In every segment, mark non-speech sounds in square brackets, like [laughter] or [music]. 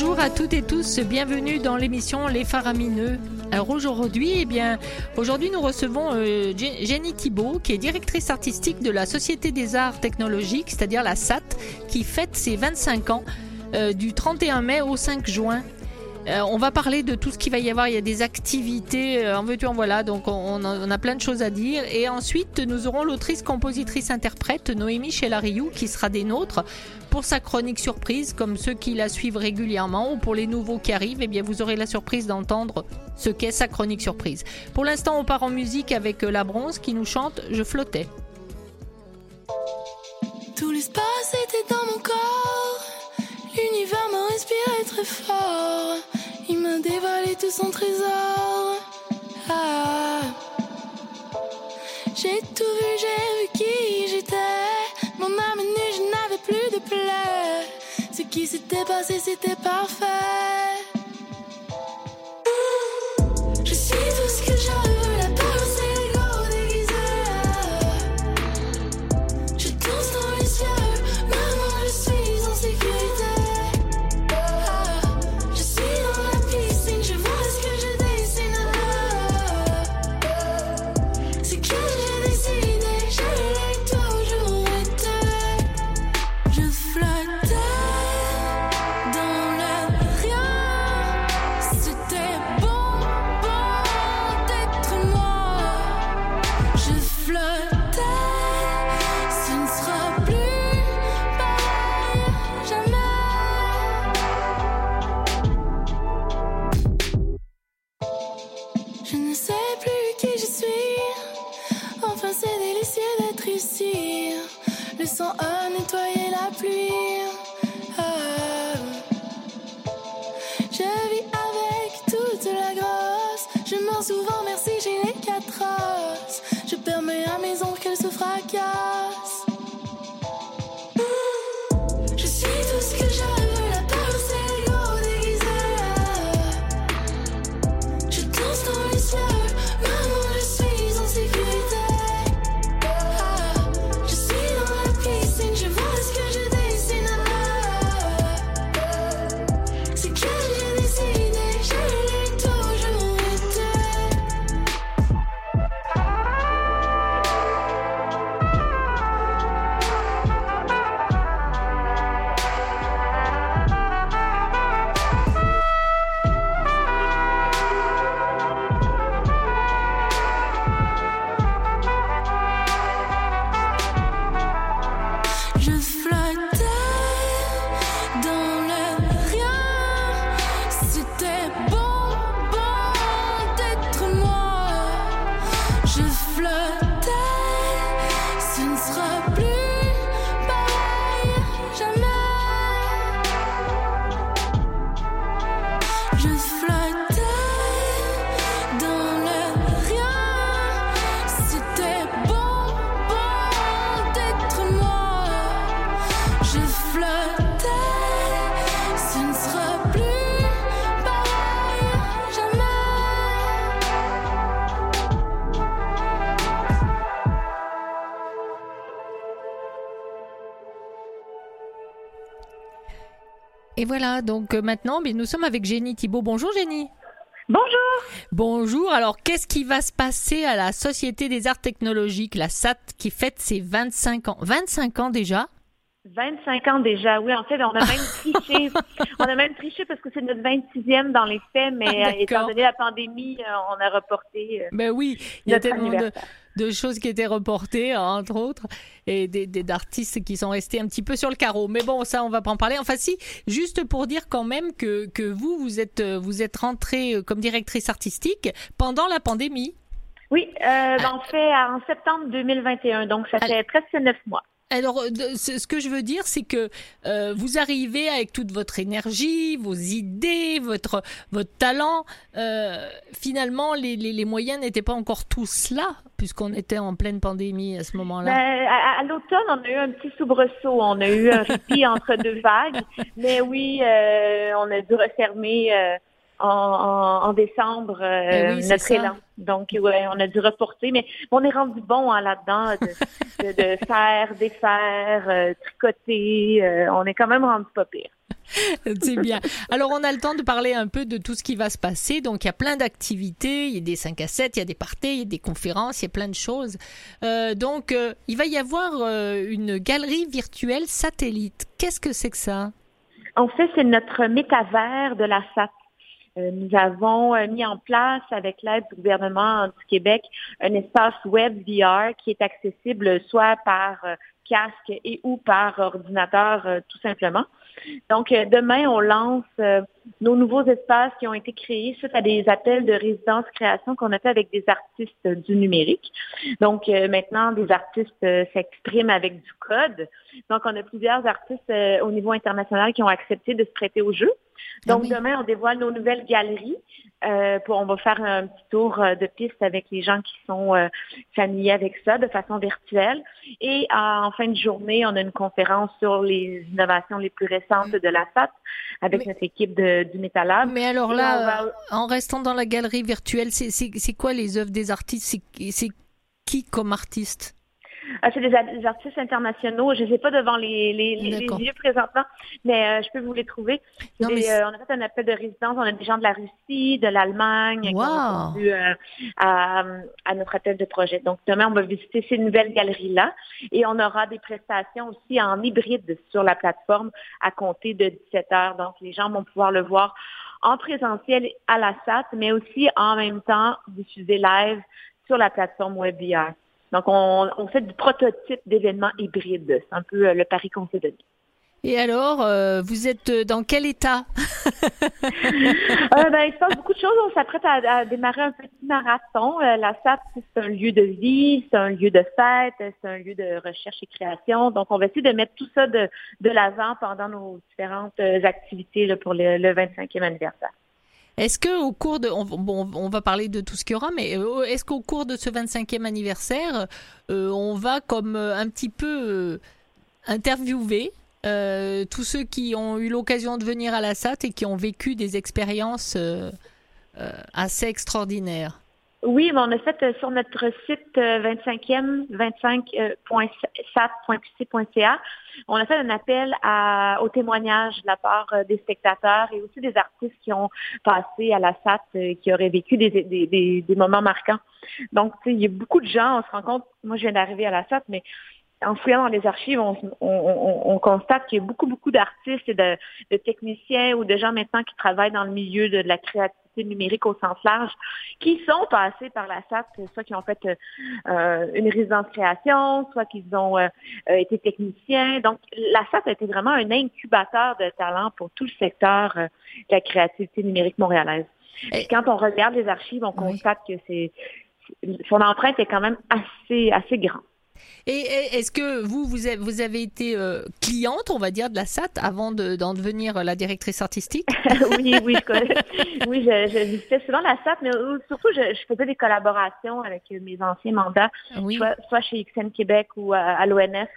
Bonjour à toutes et tous, bienvenue dans l'émission Les Faramineux. Alors aujourd'hui, eh bien, nous recevons euh, Jenny Thibault, qui est directrice artistique de la Société des Arts Technologiques, c'est-à-dire la SAT, qui fête ses 25 ans euh, du 31 mai au 5 juin. Euh, on va parler de tout ce qu'il va y avoir. Il y a des activités, euh, en veux-tu, en voilà. Donc, on, a, plein de choses à dire. Et ensuite, nous aurons l'autrice, compositrice, interprète Noémie Chelariou qui sera des nôtres pour sa chronique surprise, comme ceux qui la suivent régulièrement ou pour les nouveaux qui arrivent. Eh bien, vous aurez la surprise d'entendre ce qu'est sa chronique surprise. Pour l'instant, on part en musique avec euh, La Bronze qui nous chante Je flottais. Tout l'espace était dans mon corps. L'univers m'a respiré très fort. Il m'a dévalé tout son trésor. Ah. J'ai tout vu, j'ai vu qui j'étais. Mon âme nue, je n'avais plus de plaies. Ce qui s'était passé, c'était parfait. Voilà, donc euh, maintenant, nous sommes avec Jenny Thibault. Bonjour Jenny. Bonjour. Bonjour. Alors, qu'est-ce qui va se passer à la Société des Arts Technologiques, la SAT, qui fête ses 25 ans? 25 ans déjà? 25 ans déjà, oui. En fait, on a même [laughs] triché. on a même triché parce que c'est notre 26e dans les faits, mais ah, euh, étant donné la pandémie, euh, on a reporté. ben oui, il y a tellement de, de choses qui étaient reportées, entre autres, et des, d'artistes qui sont restés un petit peu sur le carreau. Mais bon, ça, on va pas en parler. Enfin, si, juste pour dire quand même que, que vous, vous êtes, vous êtes rentrée euh, comme directrice artistique pendant la pandémie. Oui, euh, ben, on fait en septembre 2021, donc ça fait presque neuf mois. Alors, euh, ce que je veux dire, c'est que euh, vous arrivez avec toute votre énergie, vos idées, votre votre talent. Euh, finalement, les, les, les moyens n'étaient pas encore tous là, puisqu'on était en pleine pandémie à ce moment-là. Ben, à, l'automne, on a eu un petit soubresaut. On a eu un répit entre deux vagues. Mais oui, on a dû refermer en, décembre euh, eh notre élan. Donc, ouais, on a dû reporter, mais on est rendu bon hein, là-dedans de, [laughs] faire, défaire, euh, tricoter. Euh, on est quand même rendu pas pire. [laughs] C'est bien. Alors, on a le temps de parler un peu de tout ce qui va se passer. Donc, il y a plein d'activités. Il y a des 5 à 7, il y a des parties, il y a des conférences, il y a plein de choses. Euh, donc, euh, il va y avoir euh, une galerie virtuelle satellite. Qu'est-ce que c'est que ça? En fait, c'est notre métavers de la SAT. Nous avons mis en place, avec l'aide du gouvernement du Québec, un espace web VR qui est accessible soit par casque et ou par ordinateur tout simplement. Donc, euh, demain, on lance euh, nos nouveaux espaces qui ont été créés suite à des appels de résidence création qu'on a fait avec des artistes du numérique. Donc, euh, maintenant, des artistes s'expriment avec du code. Donc, on a plusieurs artistes au niveau international qui ont accepté de se prêter au jeu. Ah Donc, demain, on dévoile nos nouvelles galeries. Euh, pour, on va faire un petit tour de piste avec les gens qui sont familiers avec ça de façon virtuelle. Et en fin de journée, on a une conférence sur les innovations les plus récentes de la SAT avec notre équipe du Métalab. Mais alors là, en restant dans la galerie virtuelle, c'est quoi les œuvres des artistes? C'est qui comme artiste? Ah, c'est des, artistes internationaux. Je ne sais pas devant les, les, les, yeux présentement, mais euh, je peux vous les trouver. Euh, on a fait un appel de résidence. On a des gens de la Russie, de l'Allemagne qui ont répondu euh, à, à, notre appel de projet. Donc demain, on va visiter ces nouvelles galeries-là et on aura des prestations aussi en hybride sur la plateforme à compter de 17 heures. Donc les gens vont pouvoir le voir en présentiel à la SAT, mais aussi en même temps diffuser live sur la plateforme WebVR. Donc, on, fait du prototype d'événements hybrides. C'est un peu euh, le pari qu'on s'est donné. Et alors, euh, vous êtes dans quel état? [laughs] Euh, ben, Il se passe beaucoup de choses. On s'apprête à, démarrer un petit marathon. la SAP, c'est un lieu de vie, c'est un lieu de fête, c'est un lieu de recherche et création. Donc, on va essayer de mettre tout ça de, l'avant pendant nos différentes activités pour le 25e anniversaire. Est-ce que au cours de, on, bon, on va parler de tout ce qu'il y aura, mais euh, est-ce qu'au cours de ce 25e anniversaire, euh, on va comme euh, un petit peu interviewer tous ceux qui ont eu l'occasion de venir à la SAT et qui ont vécu des expériences assez extraordinaires? Oui, mais on a fait sur notre site 25e, 25.sat.qc.ca, on a fait un appel à, au témoignage de la part des spectateurs et aussi des artistes qui ont passé à la SAT, qui auraient vécu des, des, des, moments marquants. Donc, il y a beaucoup de gens, on se rend compte, moi je viens d'arriver à la SAT, mais en fouillant dans les archives, on, on, on constate qu'il y a beaucoup, beaucoup d'artistes et de, de, techniciens ou de gens maintenant qui travaillent dans le milieu de, la créativité numérique au sens large, qui sont passés par la SAT, soit qui ont fait euh, une résidence création, soit qu'ils ont euh, été techniciens. Donc, la SAT a été vraiment un incubateur de talent pour tout le secteur euh, de la créativité numérique montréalaise. Et quand on regarde les archives, on constate que c'est son empreinte est quand même assez assez grande. Et est-ce que vous, vous avez, été euh, cliente, on va dire, de la SAT avant d'en devenir la directrice artistique? [laughs] Oui, oui, je, oui, je, je, visitais souvent la SAT, mais surtout, je, faisais des collaborations avec mes anciens mandats, soit, chez XN Québec ou à, l'ONF.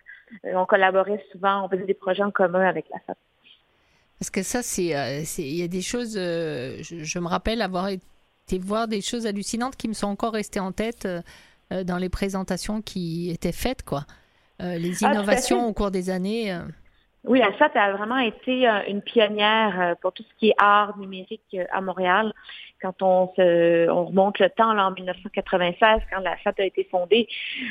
Euh, on collaborait souvent, on faisait des projets en commun avec la SAT. Parce que ça, c'est, euh, il y a des choses, je, me rappelle avoir été voir des choses hallucinantes qui me sont encore restées en tête. Euh, dans les présentations qui étaient faites, quoi. Euh, les ah, innovations au cours des années. Euh. Oui, la tu a vraiment été une pionnière pour tout ce qui est art numérique à Montréal. Quand on se, on remonte le temps là, en 1996, quand la SAT a été fondée,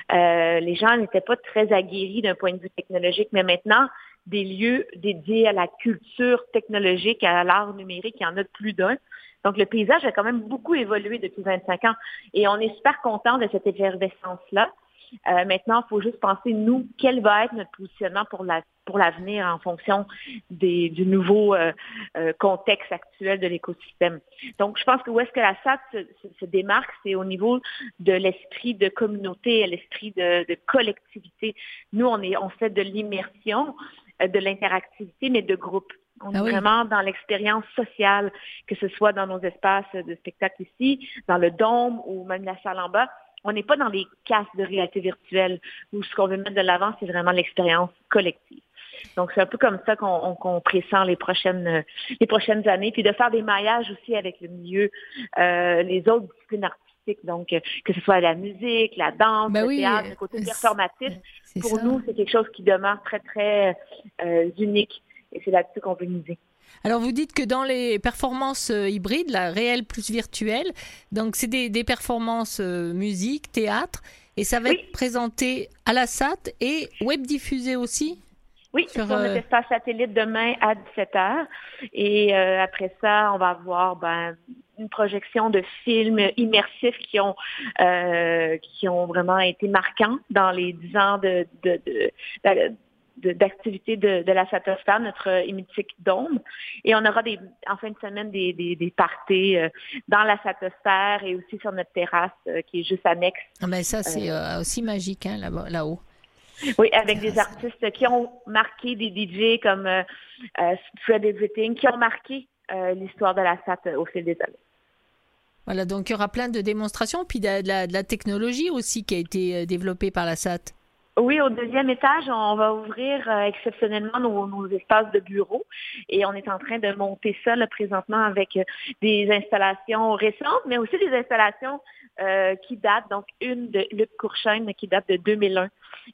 les gens n'étaient pas très aguerris d'un point de vue technologique, mais maintenant, des lieux dédiés à la culture technologique, à l'art numérique, il y en a plus d'un. Donc, le paysage a quand même beaucoup évolué depuis 25 ans et on est super content de cette effervescence-là. Euh, maintenant, il faut juste penser, nous, quel va être notre positionnement pour la pour l'avenir en fonction des, du nouveau euh, euh, contexte actuel de l'écosystème. Donc, je pense que où est-ce que la SAT se, démarque, c'est au niveau de l'esprit de communauté, l'esprit de, de, collectivité. Nous, on est on fait de l'immersion, de l'interactivité, mais de groupe. On ah est vraiment dans l'expérience sociale, que ce soit dans nos espaces de spectacle ici, dans le dôme ou même la salle en bas. On n'est pas dans des casques de réalité virtuelle où ce qu'on veut mettre de l'avant, c'est vraiment l'expérience collective. Donc, c'est un peu comme ça qu'on pressent les prochaines, les prochaines années. Puis de faire des maillages aussi avec le milieu, euh, les autres disciplines artistiques. Donc, que ce soit la musique, la danse, ben le théâtre, le côté performatif. Pour nous, c'est quelque chose qui demeure très, très euh, unique et c'est là-dessus qu'on veut miser. Alors vous dites que dans les performances euh, hybrides, la réelle plus virtuelle, donc c'est des, performances euh, musique, théâtre, et ça va être présenté à la SAT et web diffusé aussi oui, sur, notre euh, espace satellite demain à 17h. Et après ça, on va avoir ben, une projection de films immersifs qui ont qui ont vraiment été marquants dans les dix ans de, de, de d'activité de, de, la Satosphère, notre hémitique dôme. Et on aura des, en fin de semaine des, des, des parties euh, dans la Satosphère et aussi sur notre terrasse euh, qui est juste annexe. Ah ben ça, c'est euh, aussi magique hein, là-haut. oui, avec des artistes qui ont marqué des DJ comme Fred Everything, qui ont marqué l'histoire de la SAT au fil des années. Voilà, donc il y aura plein de démonstrations, puis de la, de la technologie aussi qui a été développée par la SAT. Oui, au deuxième étage, on va ouvrir euh, exceptionnellement nos, espaces de bureau et on est en train de monter ça là, présentement avec euh, des installations récentes, mais aussi des installations euh, qui datent, donc une de Luc Courchaine qui date de 2001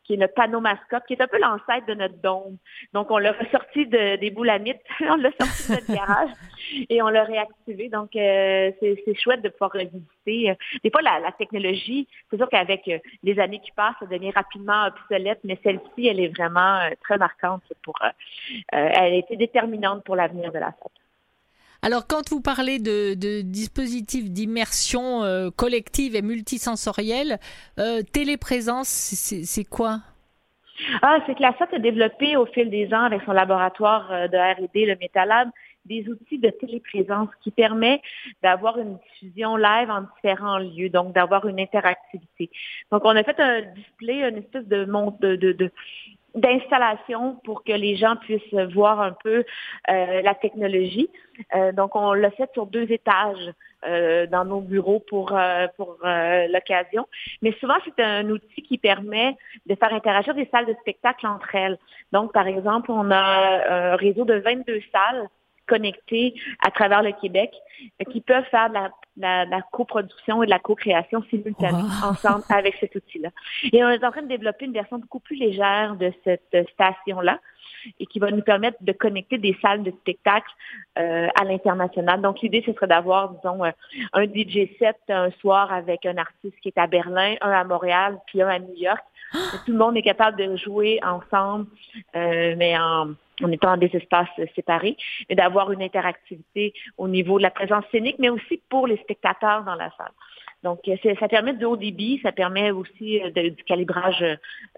qui est le panomascope, qui est un peu l'ancêtre de notre dôme. Donc, on l'a ressorti de, des boulamites, [laughs] on l'a sorti de notre garage et on l'a réactivé. Donc, euh, c'est chouette de pouvoir revisiter. Des fois, la, la technologie, c'est sûr qu'avec euh, les années qui passent, ça devient rapidement obsolète, mais celle-ci, elle est vraiment euh, très marquante pour... elle a été déterminante pour l'avenir de la fête. Alors, quand vous parlez de, dispositifs d'immersion euh, collective et multisensorielle, euh, téléprésence, c'est quoi? Ah, c'est que la SAT a développé au fil des ans avec son laboratoire de R&D, le Metalab, des outils de téléprésence qui permet d'avoir une diffusion live en différents lieux, donc d'avoir une interactivité. Donc, on a fait un display, une espèce de, de, de, d'installation pour que les gens puissent voir un peu euh, la technologie. Euh, donc, on l'a fait sur deux étages euh, dans nos bureaux pour, pour l'occasion. Mais souvent, c'est un outil qui permet de faire interagir des salles de spectacle entre elles. Donc, par exemple, on a un réseau de 22 salles connectés à travers le Québec euh, qui peuvent faire de la, la, coproduction et de la co-création simultanée ensemble [laughs] avec cet outil-là. Et on est en train de développer une version beaucoup plus légère de cette station-là et qui va nous permettre de connecter des salles de spectacle euh, à l'international. Donc, l'idée, ce serait d'avoir, disons, euh, un DJ set un soir avec un artiste qui est à Berlin, un à Montréal, puis un à New York. [gasps] Tout le monde est capable de jouer ensemble, mais en est dans des espaces séparés, mais d'avoir une interactivité au niveau de la présence scénique, mais aussi pour les spectateurs dans la salle. Donc, ça permet de haut débit, ça permet aussi euh, du calibrage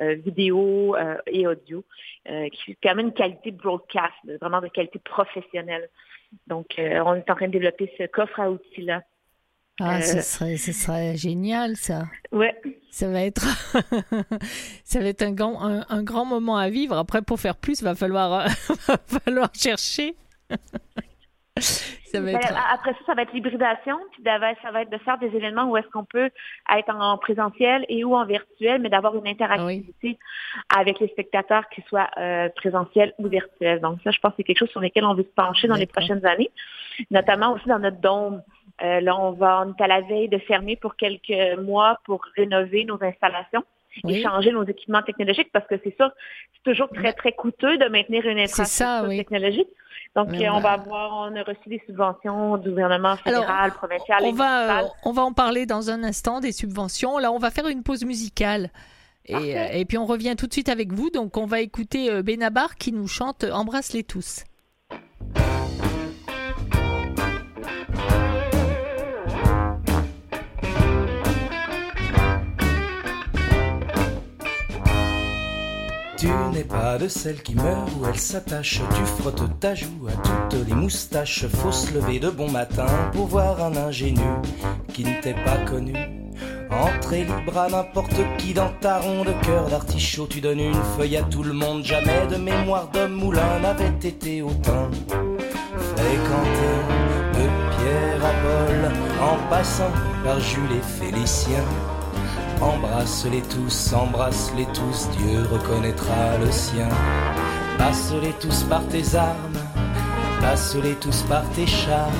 euh, vidéo euh, et audio, qui permet une qualité broadcast, vraiment de qualité professionnelle. Donc, on est en train de développer ce coffre à outils-là ah, ce, serait, ce serait génial, ça. Ouais. Ça va être, [laughs] ça va être un grand, un, grand moment à vivre. Après, pour faire plus, va falloir, [laughs] va falloir chercher. ça va ben, être... Après ça, ça va être l'hybridation. Puis ça va être de faire des événements où est-ce qu'on peut être en présentiel et ou en virtuel, mais d'avoir une interactivité avec les spectateurs, qui soient euh, présentiels ou virtuels. Donc ça, je pense que c'est quelque chose sur lequel on veut se pencher dans les prochaines années, notamment aussi dans notre dôme. Euh, là, on va, on est à la veille de fermer pour quelques mois pour rénover nos installations. et changer nos équipements technologiques parce que c'est ça, c'est toujours très, très coûteux de maintenir une infrastructure technologique. Donc, on va avoir, on a reçu des subventions du gouvernement fédéral, provincial on va, euh, on va en parler dans un instant des subventions. Là, on va faire une pause musicale. Et, et, puis on revient tout de suite avec vous. Donc on va écouter euh, Benabar qui nous chante Embrasse-les tous. Tu n'es pas de celle qui meurt ou elle s'attache. Tu frottes ta joue à toutes les moustaches. Faut se lever de bon matin pour voir un ingénu qui ne t'est pas connu. Entrer libre à n'importe qui dans ta ronde cœur d'artichaut. Tu donnes une feuille à tout le monde. Jamais de mémoire d'homme moulin n'avait été autant fréquenté de Pierre à Paul en passant par Jules et Félicien. Embrasse-les tous, embrasse-les tous, Dieu reconnaîtra le sien. Passe-les tous par tes armes, passe-les tous par tes charmes,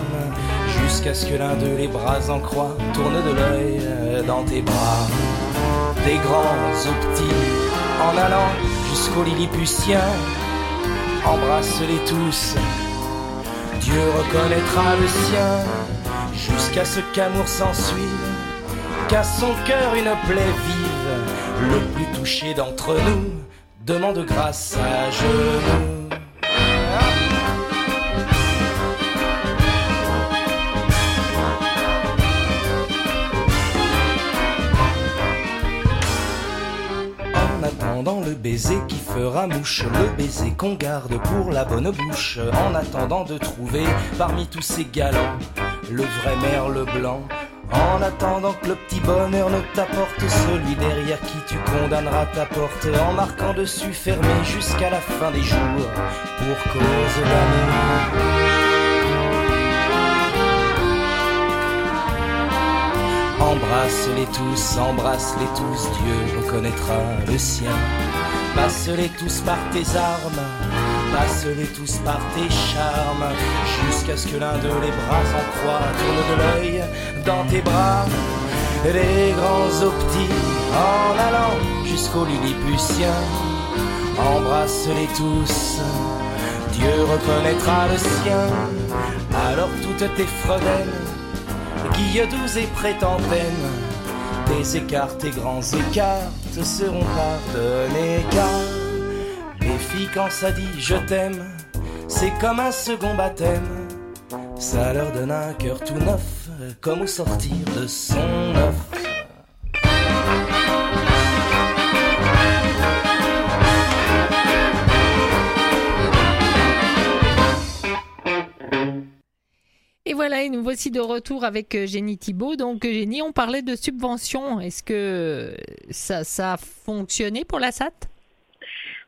jusqu'à ce que l'un d'eux les bras en croix tourne de l'œil dans tes bras. Des grands ou petits, en allant jusqu'au Lilliputien, embrasse-les tous, Dieu reconnaîtra le sien jusqu'à ce qu'amour s'ensuive, qu'à son cœur une plaie vive, le plus touché d'entre nous demande grâce à genoux. le baiser qui fera mouche, le baiser qu'on garde pour la bonne bouche, en attendant de trouver parmi tous ces galants le vrai merle blanc. En attendant que le petit bonheur ne t'apporte celui derrière qui tu condamneras ta porte, en marquant dessus fermé jusqu'à la fin des jours, pour cause d'amour. Embrasse-les tous, embrasse-les tous, Dieu reconnaîtra le sien. Passe-les tous par tes armes, passe-les tous par tes charmes, jusqu'à ce que l'un de les bras en croix tourne de l'œil dans tes bras. Les grands optis en allant jusqu'au Lilliputien, embrasse-les tous, Dieu reconnaîtra le sien. Alors toutes tes fredelles, douze et prétendaines, tes écarts, tes grands écarts seront pardonnés car quand ça dit je t'aime, c'est comme un second baptême. Ça leur donne un cœur tout neuf, comme au sortir de son œuf. voilà, et nous voici de retour avec euh, Génie Thibault. Donc, euh, Génie, on parlait de subventions. Est-ce que ça, ça a fonctionné pour la SAT?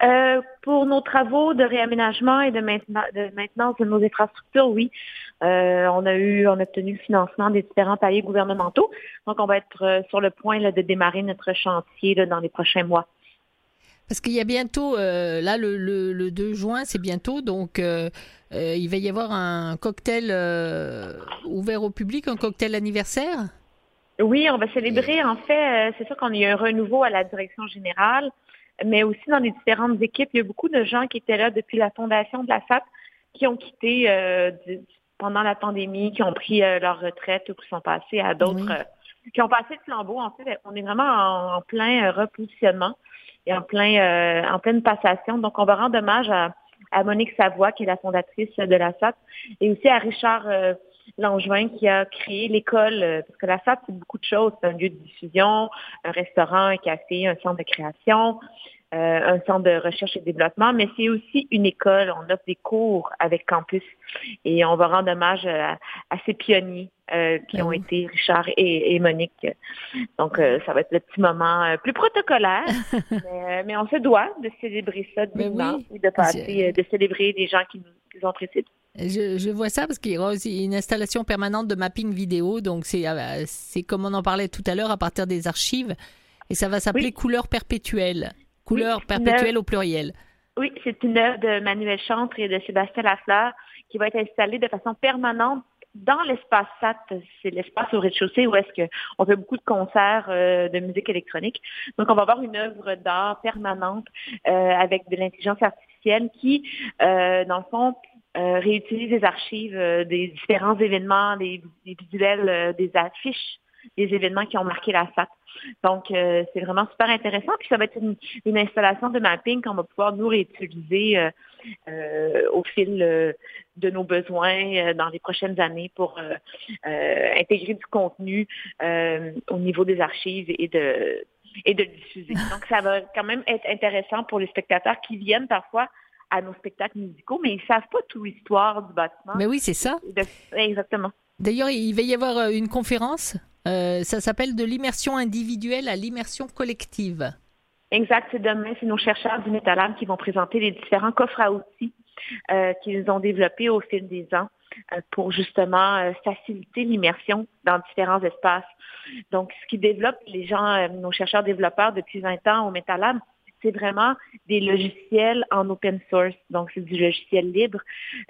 Euh, pour nos travaux de réaménagement et de, maintenance de nos infrastructures, oui. on a eu, on a obtenu le financement des différents paliers gouvernementaux. Donc, on va être sur le point de démarrer notre chantier dans les prochains mois. Parce qu'il y a bientôt, là, le, 2 juin, c'est bientôt, donc euh, il va y avoir un cocktail euh, ouvert au public, un cocktail anniversaire? Oui, on va célébrer. En fait, euh, c'est sûr qu'on a eu un renouveau à la direction générale, mais aussi dans les différentes équipes. Il y a beaucoup de gens qui étaient là depuis la fondation de la SAP qui ont quitté pendant la pandémie, qui ont pris leur retraite ou qui sont passés à d'autres, qui ont passé le flambeau. En fait, on est vraiment en, plein repositionnement et en plein en pleine passation. Donc, on va rendre hommage à à Monique Savoie, qui est la fondatrice de la SAT, et aussi à Richard euh, Langevin, qui a créé l'école, euh, parce que la SAT, c'est beaucoup de choses. C'est un lieu de diffusion, un restaurant, un café, un centre de création, un centre de recherche et développement, mais c'est aussi une école. On offre des cours avec campus et on va rendre hommage à, ces pionniers euh, qui ben ont été Richard et, Monique. Donc, euh, ça va être le petit moment plus protocolaire, [laughs] mais, on se doit de célébrer ça ben et de passer, de célébrer les gens qui nous, ont précédés. Je, je, vois ça parce qu'il y aura aussi une installation permanente de mapping vidéo. Donc, c'est c'est comme on en parlait tout à l'heure à partir des archives. Et ça va s'appeler Couleur perpétuelle. Couleur perpétuelle au pluriel. Oui, c'est une œuvre de Manuel Chantre et de Sébastien Lafleur qui va être installée de façon permanente dans l'espace SAT, c'est l'espace au rez-de-chaussée où est-ce qu'on fait beaucoup de concerts euh, de musique électronique. Donc, on va avoir une œuvre d'art permanente euh, avec de l'intelligence artificielle qui, euh, dans le fond, réutilise les archives des différents événements, des, des visuels, des affiches des événements qui ont marqué la SAT. Donc, euh, c'est vraiment super intéressant. Puis ça va être une, installation de mapping qu'on va pouvoir nous réutiliser euh, euh, au fil de nos besoins dans les prochaines années pour intégrer du contenu au niveau des archives et de et de le diffuser. [laughs] Donc, ça va quand même être intéressant pour les spectateurs qui viennent parfois à nos spectacles musicaux, mais ils ne savent pas toute l'histoire du bâtiment. Mais oui, c'est ça. exactement. D'ailleurs, il va y avoir une conférence euh, ça s'appelle de l'immersion individuelle à l'immersion collective. Exact, c'est demain, c'est nos chercheurs du Métalab qui vont présenter les différents coffres à outils euh, qu'ils ont développés au fil des ans euh, pour justement faciliter l'immersion dans différents espaces. Donc, ce qui développe les gens, nos chercheurs développeurs depuis 20 ans au Métalab, c'est vraiment des logiciels en open source. Donc, c'est du logiciel libre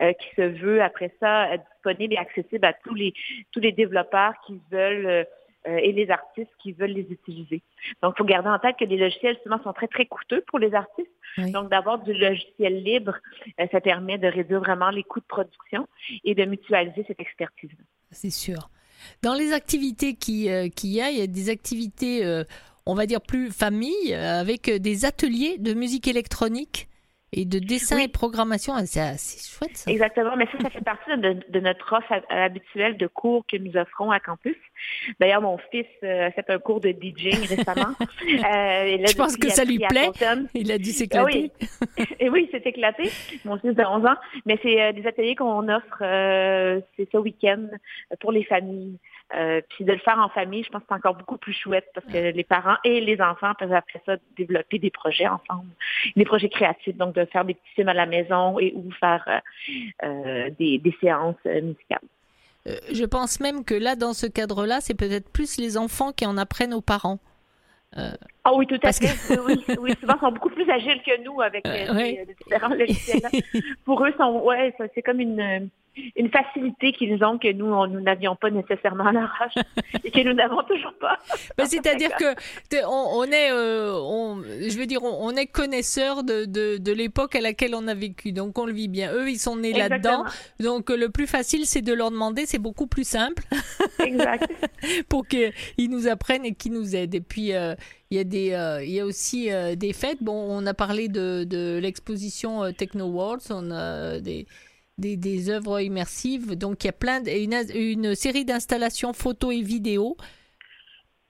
euh, qui se veut après ça disponible et accessible à tous les tous les développeurs qui veulent euh, et les artistes qui veulent les utiliser. Donc, il faut garder en tête que les logiciels, justement, sont très, très coûteux pour les artistes. Donc, d'avoir du logiciel libre, euh, ça permet de réduire vraiment les coûts de production et de mutualiser cette expertise. C'est sûr. Dans les activités qui, qu'il y a, il y a des activités, on va dire, plus famille, avec des ateliers de musique électronique et de dessin et programmation. Ah, c'est assez chouette ça. Exactement, mais ça, ça fait partie de, notre offre habituelle de cours que nous offrons à campus. D'ailleurs, mon fils euh, a fait un cours de DJing récemment. [laughs] euh, Je pense que ça lui plaît. Il a dû s'éclater. Ah oui, [laughs] et oui, c'est éclaté, mon fils de 11 ans. Mais c'est euh, des ateliers qu'on offre, euh, c'est ce week-end pour les familles. Euh, puis de le faire en famille, je pense que c'est encore beaucoup plus chouette parce que les parents et les enfants peuvent après ça développer des projets ensemble, des projets créatifs, donc de faire des petits films à la maison et ou faire euh, euh, des, séances musicales. je pense même que là, dans ce cadre-là, c'est peut-être plus les enfants qui en apprennent aux parents. Ah oui, tout à fait. Oui, oui, souvent, ils sont beaucoup plus agiles que nous avec les, différents logiciels. Pour eux, sont, ouais, c'est comme une une facilité qu'ils ont que nous, nous n'avions pas nécessairement à l'arrache [laughs] et que nous n'avons toujours pas. Ben, c'est-à-dire que on, est, euh, on, je veux dire, on, est connaisseur de, de, de l'époque à laquelle on a vécu, donc on le vit bien. Eux, ils sont nés là-dedans, donc le plus facile, c'est de leur demander, c'est beaucoup plus simple. Exact. [laughs] pour qu'ils nous apprennent et qu'ils nous aident. Et puis, euh, il y a des, euh, il y a aussi des fêtes. Bon, on a parlé de, de l'exposition Techno Worlds, on a des des, des œuvres immersives. Donc, il y a plein une, une série d'installations photos et vidéos.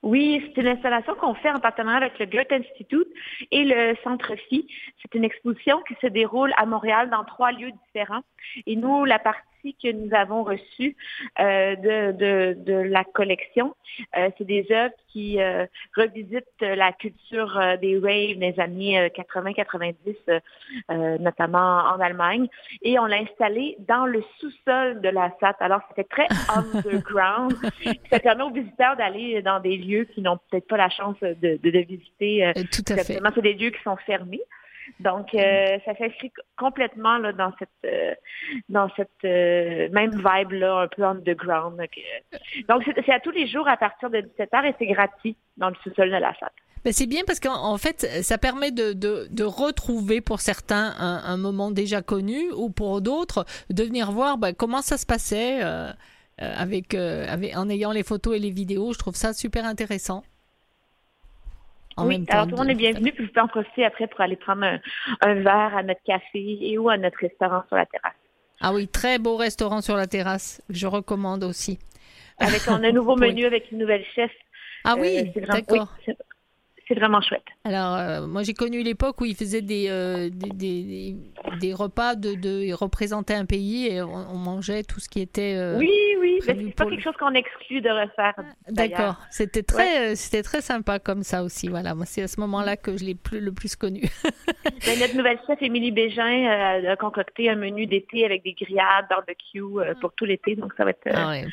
Oui, c'est une installation qu'on fait en partenariat avec le Goethe Institute et le Centre Phi. C'est une exposition qui se déroule à Montréal dans trois lieux différents. Et nous, la partie que nous avons reçues euh, de, de, de, la collection. Euh, c'est des œuvres qui euh, revisitent la culture des raves des années 80-90, notamment en Allemagne. Et on l'a installé dans le sous-sol de la SAT. Alors, c'était très [laughs] underground. Ça permet aux visiteurs d'aller dans des lieux qui n'ont peut-être pas la chance de, de, visiter. Tout à fait. C'est des lieux qui sont fermés. Donc, euh, ça s'inscrit complètement là, dans cette, euh, dans cette euh, même vibe-là, un peu underground. Donc, c'est à tous les jours à partir de 17h et c'est gratuit dans le sous-sol de la salle. Ben c'est bien parce qu'en fait, ça permet de, de, de retrouver pour certains un, un, moment déjà connu ou pour d'autres de venir voir ben, comment ça se passait avec, avec, en ayant les photos et les vidéos. Je trouve ça super intéressant oui, alors tout le monde est bienvenu, puis vous pouvez en profiter après pour aller prendre un, verre à notre café et ou à notre restaurant sur la terrasse. Ah oui, très beau restaurant sur la terrasse, je recommande aussi. Avec on a un [laughs] nouveau menu avec une nouvelle chef. Ah oui, euh, d'accord c'est vraiment chouette. Alors, euh, moi, j'ai connu l'époque où ils faisaient des, euh, des, des, repas de, de, ils représentaient un pays et on, mangeait tout ce qui était. Euh, oui, oui, c'est pas quelque chose qu'on exclut de refaire. D'accord, c'était très, c'était très sympa comme ça aussi. Voilà, moi, c'est à ce moment-là que je l'ai plus, le plus connu. [laughs] Ben, notre nouvelle chef, Émilie Bégin, a concocté un menu d'été avec des grillades, barbecue pour tout l'été, donc ça va être. Ah ouais,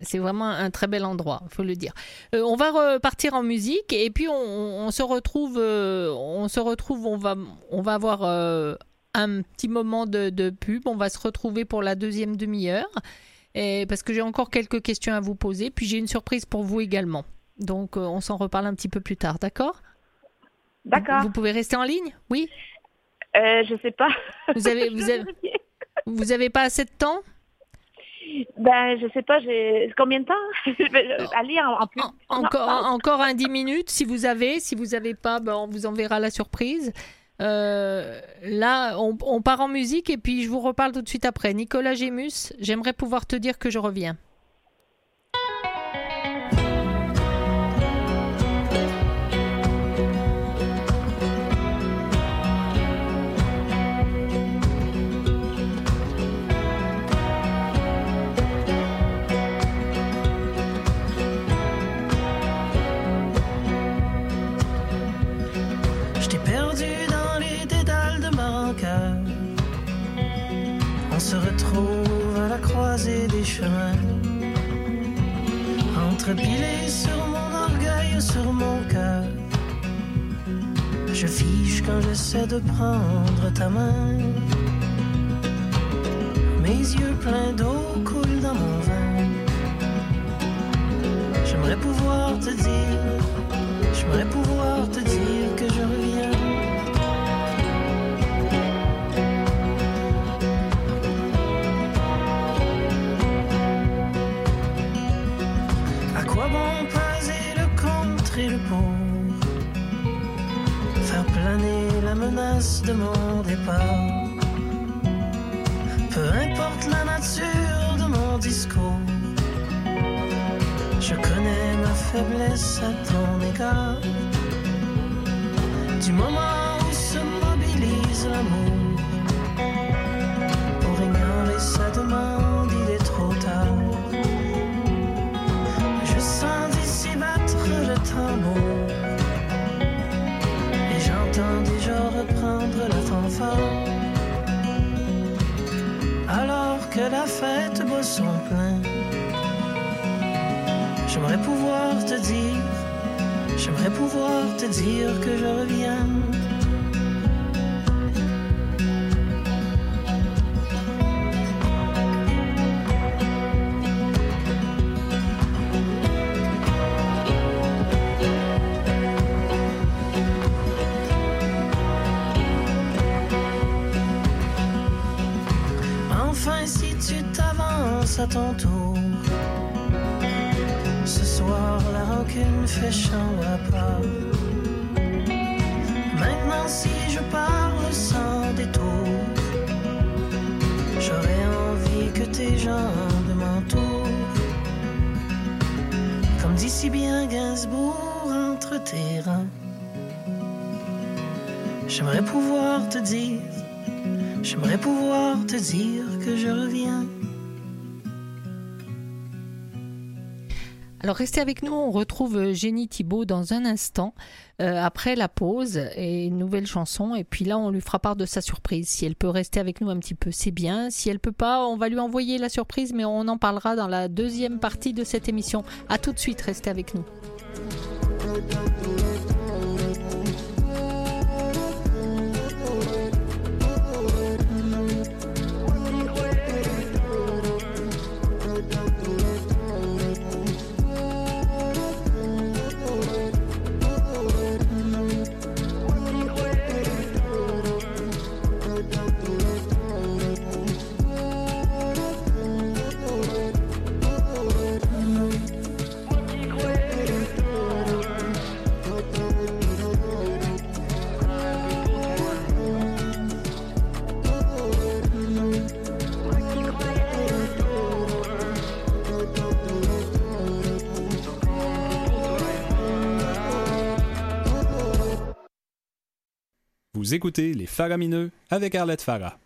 c'est vraiment un très bel endroit, il faut le dire. on va repartir en musique et puis on on, se retrouve, euh, on se retrouve, on va, on va avoir euh, un petit moment de, pub. On va se retrouver pour la deuxième demi-heure, et parce que j'ai encore quelques questions à vous poser. Puis j'ai une surprise pour vous également. Donc euh, on s'en reparle un petit peu plus tard, d'accord? D'accord. Vous pouvez rester en ligne, oui? Je sais pas. Vous avez, [laughs] vous avez, vous avez pas assez de temps? Ben, je sais pas, j'ai combien de temps? [laughs] Aller en, en plus. encore, encore un 10 minutes si vous avez. Si vous avez pas, ben, on vous enverra la surprise. Euh, là, on, on, part en musique et puis je vous reparle tout de suite après. Nicolas Gémus, j'aimerais pouvoir te dire que je reviens. Des chemins. Entrepilé sur mon orgueil, sur mon cœur. Je fiche quand j'essaie de prendre ta main. Mes yeux pleins d'eau coulent dans mon vin. J'aimerais pouvoir te dire, j'aimerais pouvoir te dire menace de mon départ. Peu importe la nature de mon discours je connais ma faiblesse à ton égard. Du moment où se mobilise l'amour, La fête boit son plein. J'aimerais pouvoir te dire, j'aimerais pouvoir te dire que je reviens. À ton tour la rancune fait champ à part. Maintenant, si je parle sans détour, j'aurais envie que tes jambes m'entourent. Comme dit si bien Gainsbourg entre tes reins. J'aimerais pouvoir te dire, j'aimerais pouvoir te dire que je reviens. Alors restez avec nous, on retrouve Jenny Thibault dans un instant, euh, après la pause et une nouvelle chanson. Et puis là, on lui fera part de sa surprise. Si elle peut rester avec nous un petit peu, c'est bien. Si elle peut pas, on va lui envoyer la surprise, mais on en parlera dans la deuxième partie de cette émission. À tout de suite, restez avec nous. Vous écoutez Les Faramineux avec Arlette Farah.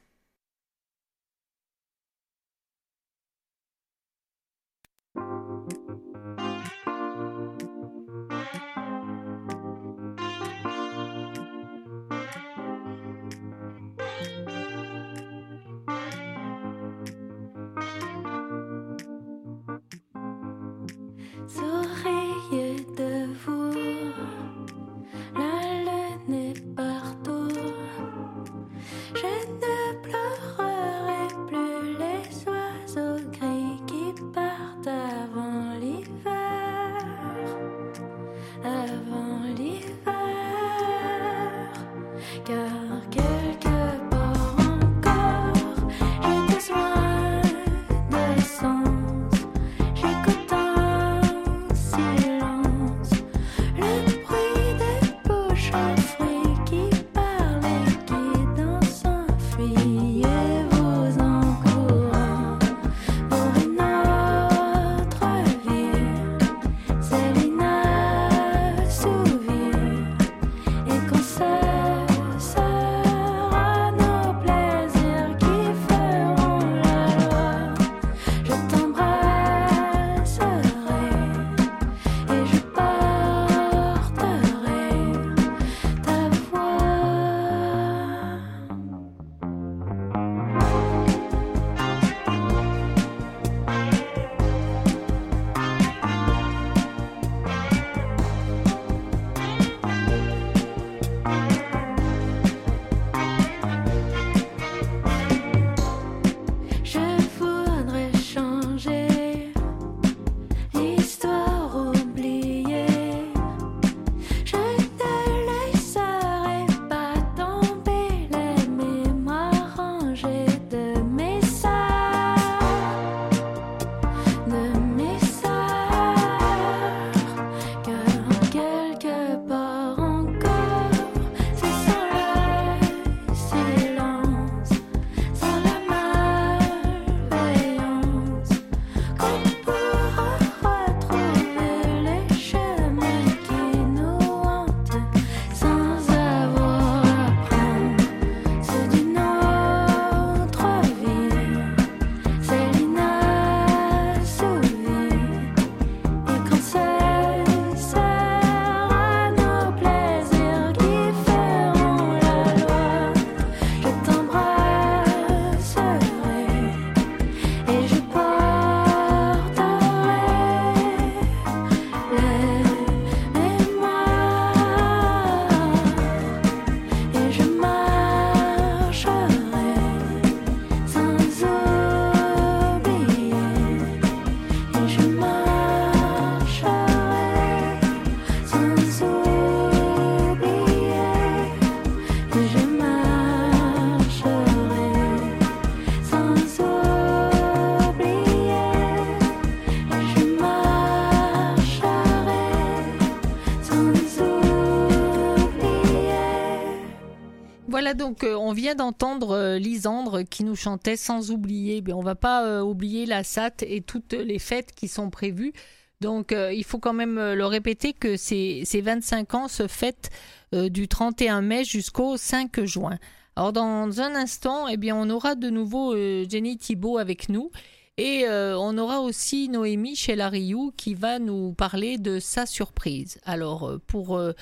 Voilà, donc on vient d'entendre Lisandre qui nous chantait sans oublier. Mais on va pas oublier la SAT et toutes les fêtes qui sont prévues. Donc il faut quand même le répéter que ces, ces 25 ans se fêtent du 31 mai jusqu'au 5 juin. Alors dans un instant, eh bien, on aura de nouveau Jenny Thibault avec nous. Et euh, on aura aussi Noémie chez Rioux qui va nous parler de sa surprise. Alors euh, pour, euh,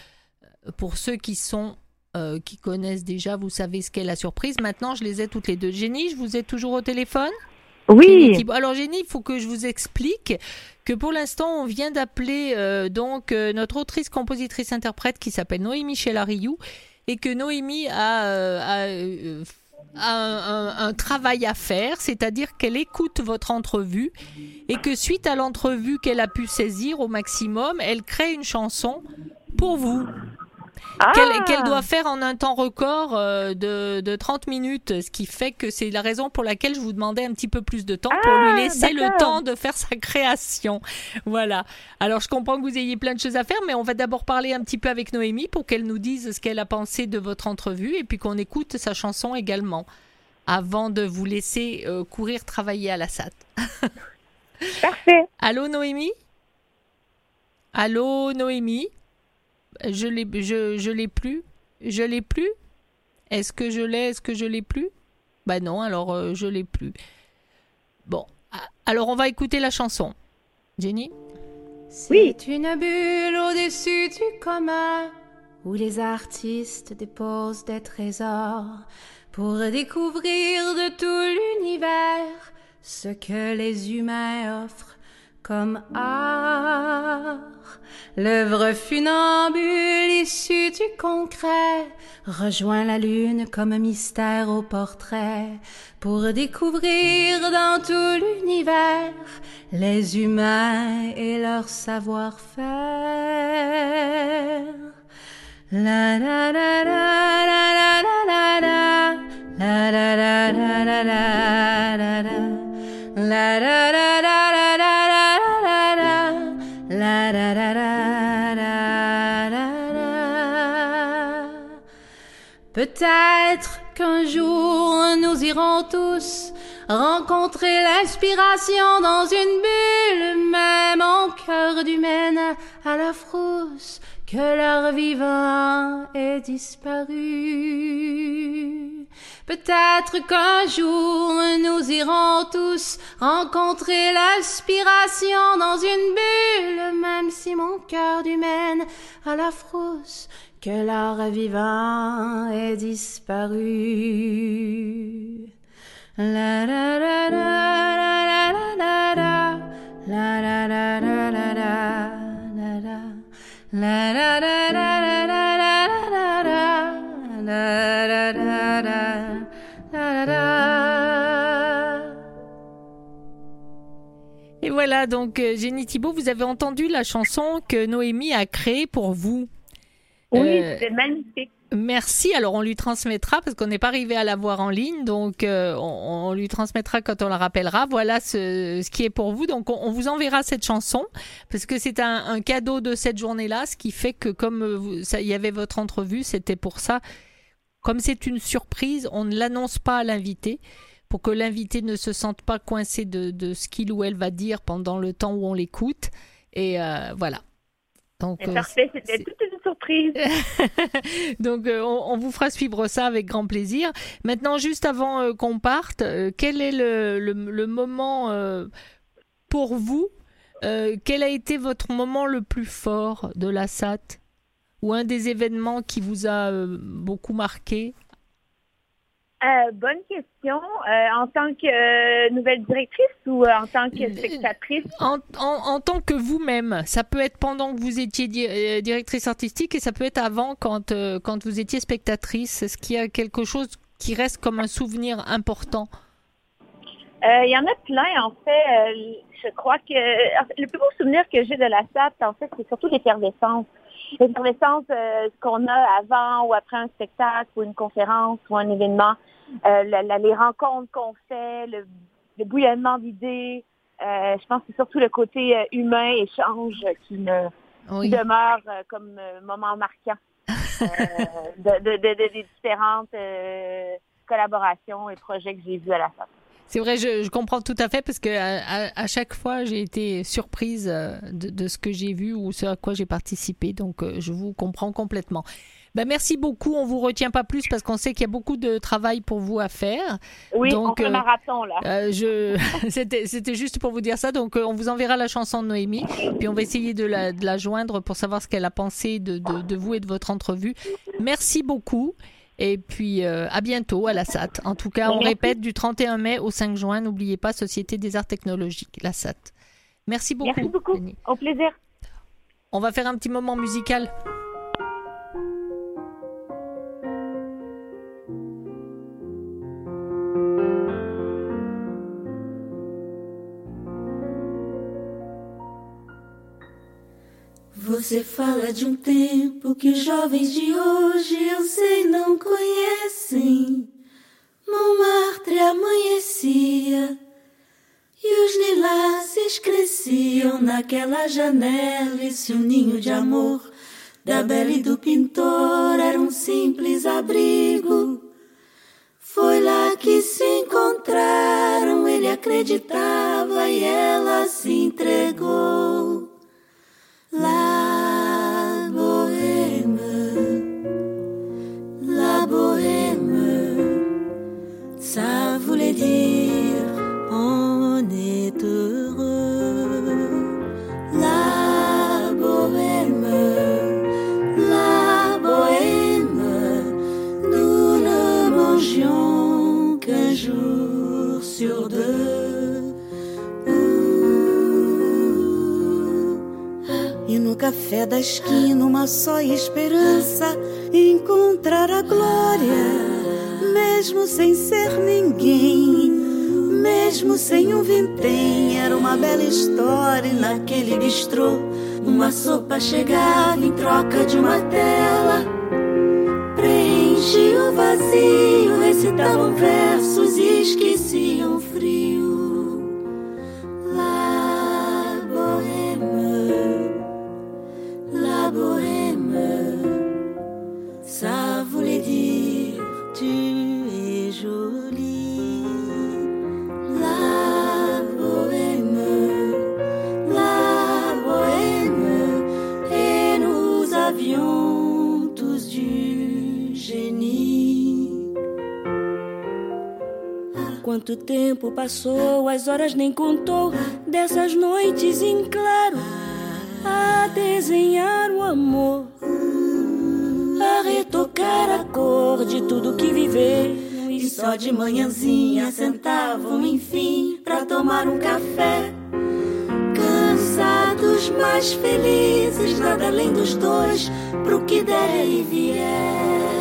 pour ceux qui sont qui connaissent déjà, vous savez ce qu'est la surprise. Maintenant, je les ai toutes les deux. Jenny, je vous ai toujours au téléphone? Oui. Alors Jenny, il faut que je vous explique que pour l'instant, on vient d'appeler donc notre autrice, compositrice, interprète qui s'appelle Noémie chez Rioux et que Noémie a, a un, un, travail à faire, c'est-à-dire qu'elle écoute votre entrevue et que suite à l'entrevue qu'elle a pu saisir au maximum, elle crée une chanson pour vous. Ah. qu'elle doit faire en un temps record euh, de, de, 30 minutes, ce qui fait que c'est la raison pour laquelle je vous demandais un petit peu plus de temps pour lui ah, laisser le temps de faire sa création. Voilà. Alors je comprends que vous ayez plein de choses à faire, mais on va d'abord parler un petit peu avec Noémie pour qu'elle nous dise ce qu'elle a pensé de votre entrevue et puis qu'on écoute sa chanson également avant de vous laisser euh, courir travailler à la SAT. Parfait. [laughs] Allô Noémie? Allô Noémie? Je l'ai, je, je l'ai plus. Je l'ai plus? Est-ce que je l'ai Est-ce que je l'ai plus? Bah non, alors euh, je l'ai plus. Bon, alors on va écouter la chanson. Jenny? Oui. C'est une bulle au-dessus du commun où les artistes déposent des trésors pour découvrir de tout l'univers ce que les humains offrent comme art. L'œuvre funambule issue du concret rejoint la lune comme mystère au portrait pour découvrir dans tout l'univers les humains et leur savoir-faire. La la la la la la la la la la la la la la la la la Peut-être qu'un jour nous irons tous rencontrer l'inspiration dans une bulle, même en cœur du Maine à la frousse, que leur vivant est disparu. Peut-être qu'un jour nous irons tous rencontrer l'inspiration dans une bulle, même si mon cœur du Maine à la frousse que l'art vivant est disparu. La Et voilà, donc Jenny Thibault, vous avez entendu la chanson que Noémie a créée pour vous. Oui, euh, c'est magnifique. Merci. Alors on lui transmettra parce qu'on n'est pas arrivé à la voir en ligne, donc euh, on, lui transmettra quand on la rappellera. Voilà ce, ce qui est pour vous. Donc on, vous enverra cette chanson parce que c'est un, un, cadeau de cette journée-là, ce qui fait que comme il y avait votre entrevue, c'était pour ça. Comme c'est une surprise, on ne l'annonce pas à l'invité pour que l'invité ne se sente pas coincé de, de, ce qu'il ou elle va dire pendant le temps où on l'écoute. Et euh, voilà. Donc, parfait, c'était toute une surprise. [laughs] Donc, euh, on, vous fera suivre ça avec grand plaisir. Maintenant, juste avant euh, qu'on parte, euh, quel est le, le, moment pour vous Quel a été votre moment le plus fort de la SAT Ou un des événements qui vous a beaucoup marqué? Euh, bonne question. Euh, en tant que euh, nouvelle directrice ou en tant que spectatrice? En, en, tant que vous-même. Ça peut être pendant que vous étiez directrice artistique et ça peut être avant quand, quand vous étiez spectatrice. Est-ce qu'il y a quelque chose qui reste comme un souvenir important? Il y en a plein, en fait. je crois que le plus beau souvenir que j'ai de la SAT, en fait, c'est surtout l'effervescence l'effervescence euh, qu'on a avant ou après un spectacle ou une conférence ou un événement, euh, les rencontres qu'on fait, le, bouillonnement d'idées. Euh, je pense que c'est surtout le côté euh, humain, échange qui me demeure comme moment marquant. [laughs] de, des différentes collaborations et projets que j'ai vus à la fin. C'est vrai, je, comprends tout à fait parce que à, chaque fois j'ai été surprise de, ce que j'ai vu ou ce à quoi j'ai participé, donc je vous comprends complètement. Ben, merci beaucoup. On vous retient pas plus parce qu'on sait qu'il y a beaucoup de travail pour vous à faire. Oui, donc, on euh, marathon là. Euh, je... [laughs] C'était juste pour vous dire ça. Donc, euh, on vous enverra la chanson de Noémie. Puis, on va essayer de la, de la joindre pour savoir ce qu'elle a pensé de, de, de, vous et de votre entrevue. Merci beaucoup. Et puis, à bientôt à la SAT. En tout cas, on répète du 31 mai au 5 juin. N'oubliez pas, Société des Arts Technologiques, la SAT. Merci beaucoup. Merci beaucoup. Au plaisir. On va faire un petit moment musical. Você fala de um tempo que os jovens de hoje eu sei não conhecem. Montmartre amanhecia e os lilazes cresciam naquela janela. E se um ninho de amor da bela e do pintor era um simples abrigo, foi lá que se encontraram. Ele acreditava e ela se entregou. La bohème, la bohème, ça voulait dire café da esquina uma só esperança encontrar a glória, mesmo sem ser ninguém, mesmo sem um vintém. Era uma bela história e naquele bistrô uma sopa chegava em troca de uma tela. Preenchia o vazio, recitavam versos e esqueciam o frio. Quanto tempo passou, as horas nem contou dessas noites em claro a desenhar o amor, a retocar a cor de tudo que viver. E só de manhãzinha sentavam, enfim, pra tomar um café. Cansados, mas felizes, nada além dos dois, pro que der e vier.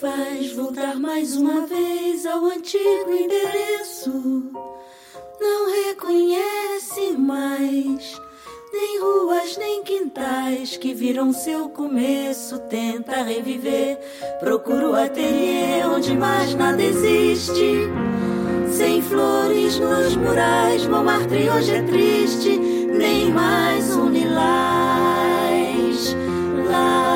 Faz voltar mais uma vez ao antigo endereço. Não reconhece mais nem ruas nem quintais que viram seu começo. Tenta reviver, procura o ateliê onde mais nada existe. Sem flores nos murais, Montmartre hoje é triste, nem mais um lilás. Lá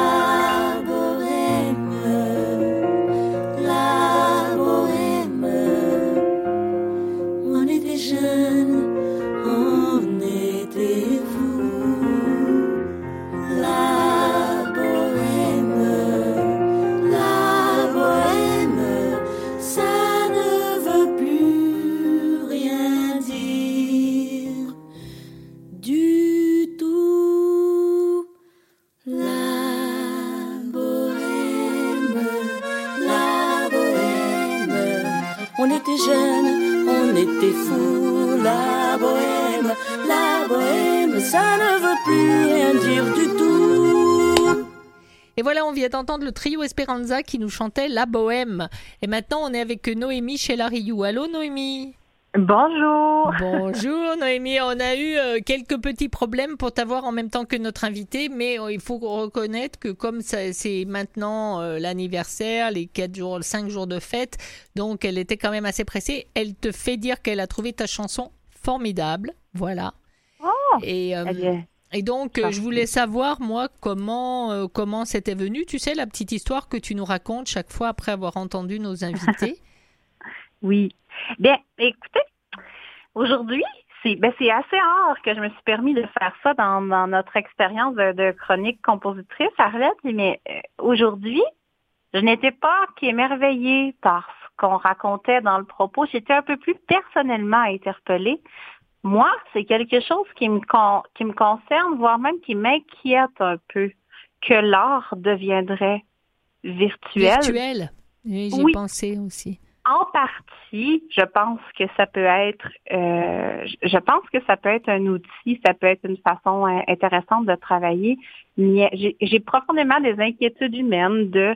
voilà, on vient d'entendre le trio Esperanza qui nous chantait La Bohème. Et maintenant, on est avec Noémie chez Larriou. Allô, Noémie? Bonjour. Bonjour [laughs] Noémie, on a eu euh, quelques petits problèmes pour t'avoir en même temps que notre invité, mais euh, il faut reconnaître que comme c'est maintenant euh, l'anniversaire, les quatre jours, cinq jours de fête, donc elle était quand même assez pressée. Elle te fait dire qu'elle a trouvé ta chanson formidable, voilà. Oh, et, et donc je voulais savoir moi comment comment c'était venu. Tu sais la petite histoire que tu nous racontes chaque fois après avoir entendu nos invités? [laughs] oui. Bien, écoutez, aujourd'hui, c'est ben, assez rare que je me suis permis de faire ça dans, notre expérience de, chronique compositrice, Arlette, mais euh, aujourd'hui, je n'étais pas qu'émerveillée par ce qu'on racontait dans le propos. J'étais un peu plus personnellement interpellée. Moi, c'est quelque chose qui me, qui me concerne, voire même qui m'inquiète un peu, que l'art deviendrait virtuel. Virtuel, oui, j'ai pensé aussi. En partie, je pense que ça peut être, euh, je pense que ça peut être un outil, ça peut être une façon euh, intéressante de travailler. Mais j'ai profondément des inquiétudes humaines de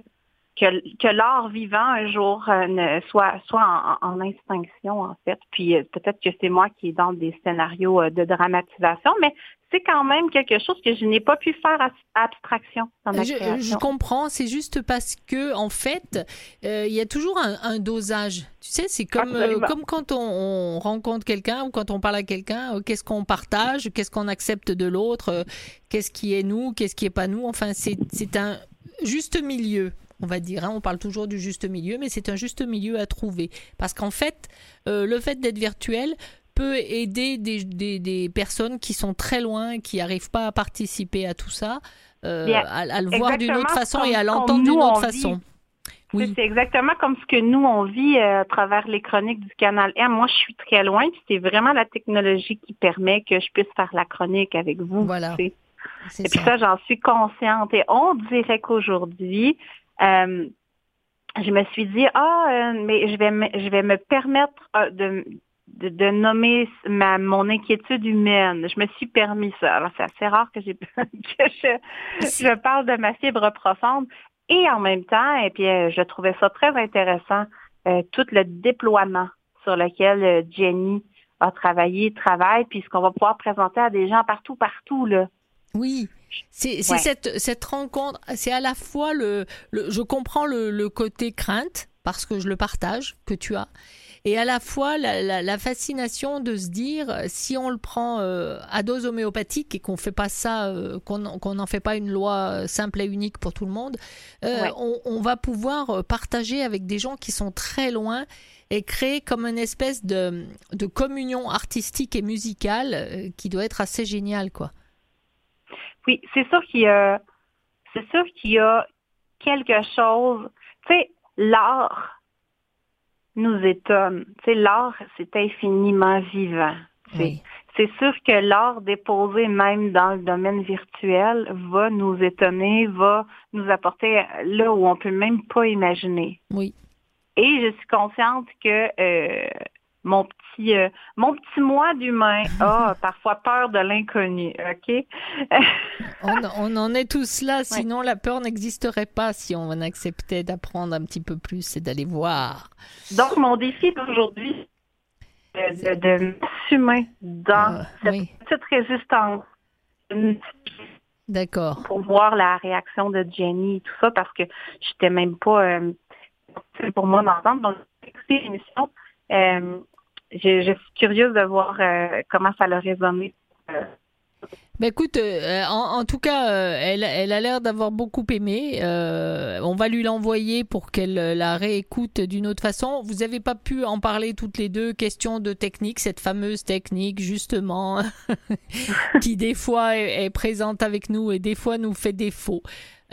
que, que l'art vivant un jour euh, ne soit soit en, extinction en fait. Puis euh, peut-être que c'est moi qui est dans des scénarios euh, de dramatisation, mais c'est quand même quelque chose que je n'ai pas pu faire abstraction dans ma je, création. Je comprends, c'est juste parce que en fait, il y a toujours un, dosage. Tu sais, c'est comme comme quand on, rencontre quelqu'un ou quand on parle à quelqu'un, qu'est-ce qu'on partage, qu'est-ce qu'on accepte de l'autre, qu'est-ce qui est nous, qu'est-ce qui est pas nous. Enfin, c'est un juste milieu on va dire. Hein. on parle toujours du juste milieu, mais c'est un juste milieu à trouver. Parce qu'en fait, euh, le fait d'être virtuel peut aider des, personnes qui sont très loin, qui n'arrivent pas à participer à tout ça, euh, à, le voir d'une autre façon et à l'entendre d'une autre façon. Oui. C'est exactement comme ce que nous, on vit euh, à travers les chroniques du canal M. Moi, je suis très loin, c'est vraiment la technologie qui permet que je puisse faire la chronique avec vous. Voilà. Et puis ça j'en suis consciente. Et on dirait qu'aujourd'hui, euh, je me suis dit, ah, euh, mais je vais me, je vais me permettre euh, de, de, nommer ma, mon inquiétude humaine. Je me suis permis ça. Alors, c'est assez rare que, j'ai, [laughs] que je, je parle de ma fibre profonde. Et en même temps, et puis je trouvais ça très intéressant, tout le déploiement sur lequel Jenny a travaillé, travaille, puis ce qu'on va pouvoir présenter à des gens partout, partout, là. Oui, c'est cette, cette rencontre, c'est à la fois le, je comprends le, côté crainte parce que je le partage que tu as, et à la fois la, fascination de se dire si on le prend euh, à dose homéopathique et qu'on fait pas ça, euh, qu'on n'en fait pas une loi simple et unique pour tout le monde, euh, on, va pouvoir partager avec des gens qui sont très loin et créer comme une espèce de, de communion artistique et musicale qui doit être assez géniale quoi. Oui, c'est sûr qu'il y a, c'est sûr qu'il y a quelque chose. Tu sais, l'art nous étonne. Tu sais, l'art, c'est infiniment vivant. C'est sûr que l'art déposé même dans le domaine virtuel va nous étonner, va nous apporter là où on peut même pas imaginer. Oui. Et je suis consciente que euh, mon petit euh, mon petit moi d'humain a [laughs] parfois peur de l'inconnu, OK? [laughs] on, en est tous là, sinon la peur n'existerait pas si on acceptait d'apprendre un petit peu plus et d'aller voir. Donc mon défi d'aujourd'hui, de, de, m'assumer dans ah, cette petite résistance. D'accord. Pour voir la réaction de Jenny et tout ça, parce que j'étais même pas euh, pour moi d'entendre. Donc, écouter l'émission. Euh, je, suis curieuse de voir euh, comment ça a résonné. Euh. Ben écoute, euh, en, tout cas, elle, elle, a l'air d'avoir beaucoup aimé. on va lui l'envoyer pour qu'elle la réécoute d'une autre façon. Vous n'avez pas pu en parler toutes les deux. Question de technique, cette fameuse technique justement, [laughs] qui des fois est, présente avec nous et des fois nous fait défaut.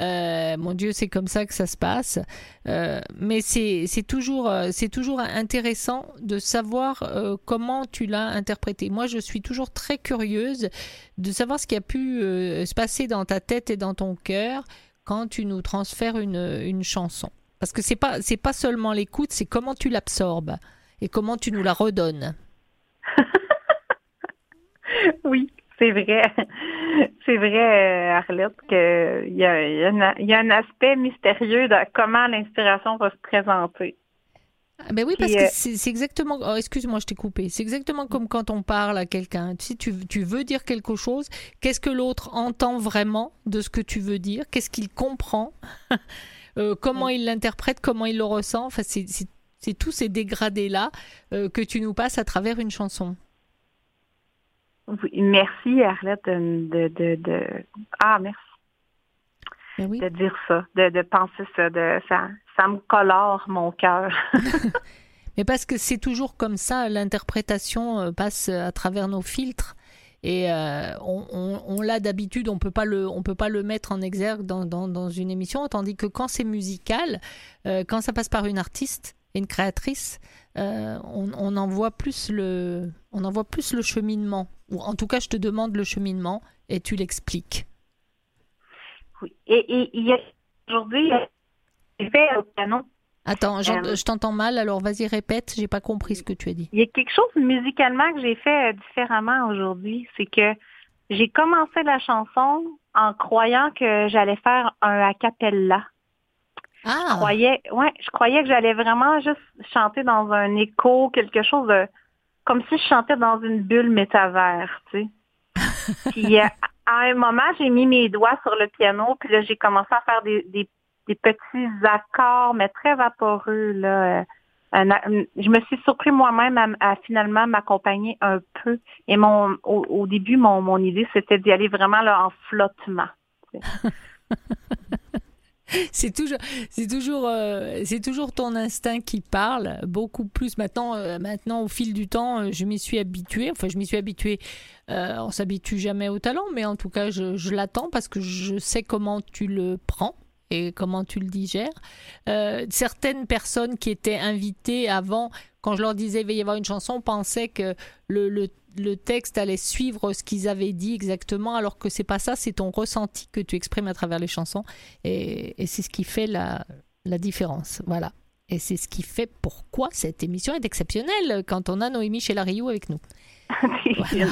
Euh, mon Dieu, c'est comme ça que ça se passe. Euh, mais c'est toujours, euh, c'est toujours intéressant de savoir comment tu l'as interprété. Moi, je suis toujours très curieuse de savoir ce qui a pu se passer dans ta tête et dans ton cœur quand tu nous transfères une, une chanson. Parce que c'est pas c'est pas seulement l'écoute, c'est comment tu l'absorbes et comment tu nous la redonnes. [laughs] oui, c'est vrai. [laughs] C'est vrai, Arlette, qu'il y a, y, a un aspect mystérieux de comment l'inspiration va se présenter. Ah, ben oui, parce que c'est exactement. Oh, excuse-moi, je t'ai coupé. C'est exactement comme quand on parle à quelqu'un. Si tu, tu veux dire quelque chose, qu'est-ce que l'autre entend vraiment de ce que tu veux dire? Qu'est-ce qu'il comprend? [laughs] Euh, Comment il l'interprète? Comment il le ressent? Enfin, c'est tous ces dégradés-là euh, que tu nous passes à travers une chanson. Oui, merci Arlette de, de, de, ah merci ben de dire ça, de, de penser ça, de ça, ça me colore mon cœur. [laughs] [laughs] Mais parce que c'est toujours comme ça, l'interprétation euh, passe à travers nos filtres. Et euh, on, l'a d'habitude, on peut pas le, on peut pas le mettre en exergue dans, dans, une émission, tandis que quand c'est musical, euh, quand ça passe par une artiste, une créatrice, on, on, en voit plus le, on en voit plus le cheminement. Ou en tout cas, je te demande le cheminement et tu l'expliques. Oui. Et, fait au piano. Attends, euh, je t'entends mal, alors vas-y répète, j'ai pas compris ce que tu as dit. Il y a quelque chose musicalement que j'ai fait euh, différemment aujourd'hui, c'est que j'ai commencé la chanson en croyant que j'allais faire un a cappella. Ah. Je croyais, ouais, je croyais que j'allais vraiment juste chanter dans un écho, quelque chose de, comme si je chantais dans une bulle métavers, tu sais. [laughs] puis euh, à un moment, j'ai mis mes doigts sur le piano, puis là, j'ai commencé à faire des, des des petits accords, mais très vaporeux. Là. je me suis surpris moi-même à, finalement m'accompagner un peu. Et mon au, début, mon, mon idée, c'était d'y aller vraiment là, en flottement. [laughs] [laughs] c'est toujours, c'est toujours, euh, c'est toujours ton instinct qui parle beaucoup plus. Maintenant, euh, maintenant au fil du temps, euh, je m'y suis habituée. Enfin, je m'y suis habituée. on s'habitue jamais au talent, mais en tout cas, je, l'attends parce que je sais comment tu le prends et comment tu le digères. Certaines personnes qui étaient invitées avant, quand je leur disais il va y avoir une chanson, pensaient que le, le, texte allait suivre ce qu'ils avaient dit exactement, alors que c'est pas ça, c'est ton ressenti que tu exprimes à travers les chansons, et, et c'est ce qui fait la, la différence. Voilà. Et c'est ce qui fait pourquoi cette émission est exceptionnelle quand on a Noémie chez la Rio avec nous. [laughs] voilà.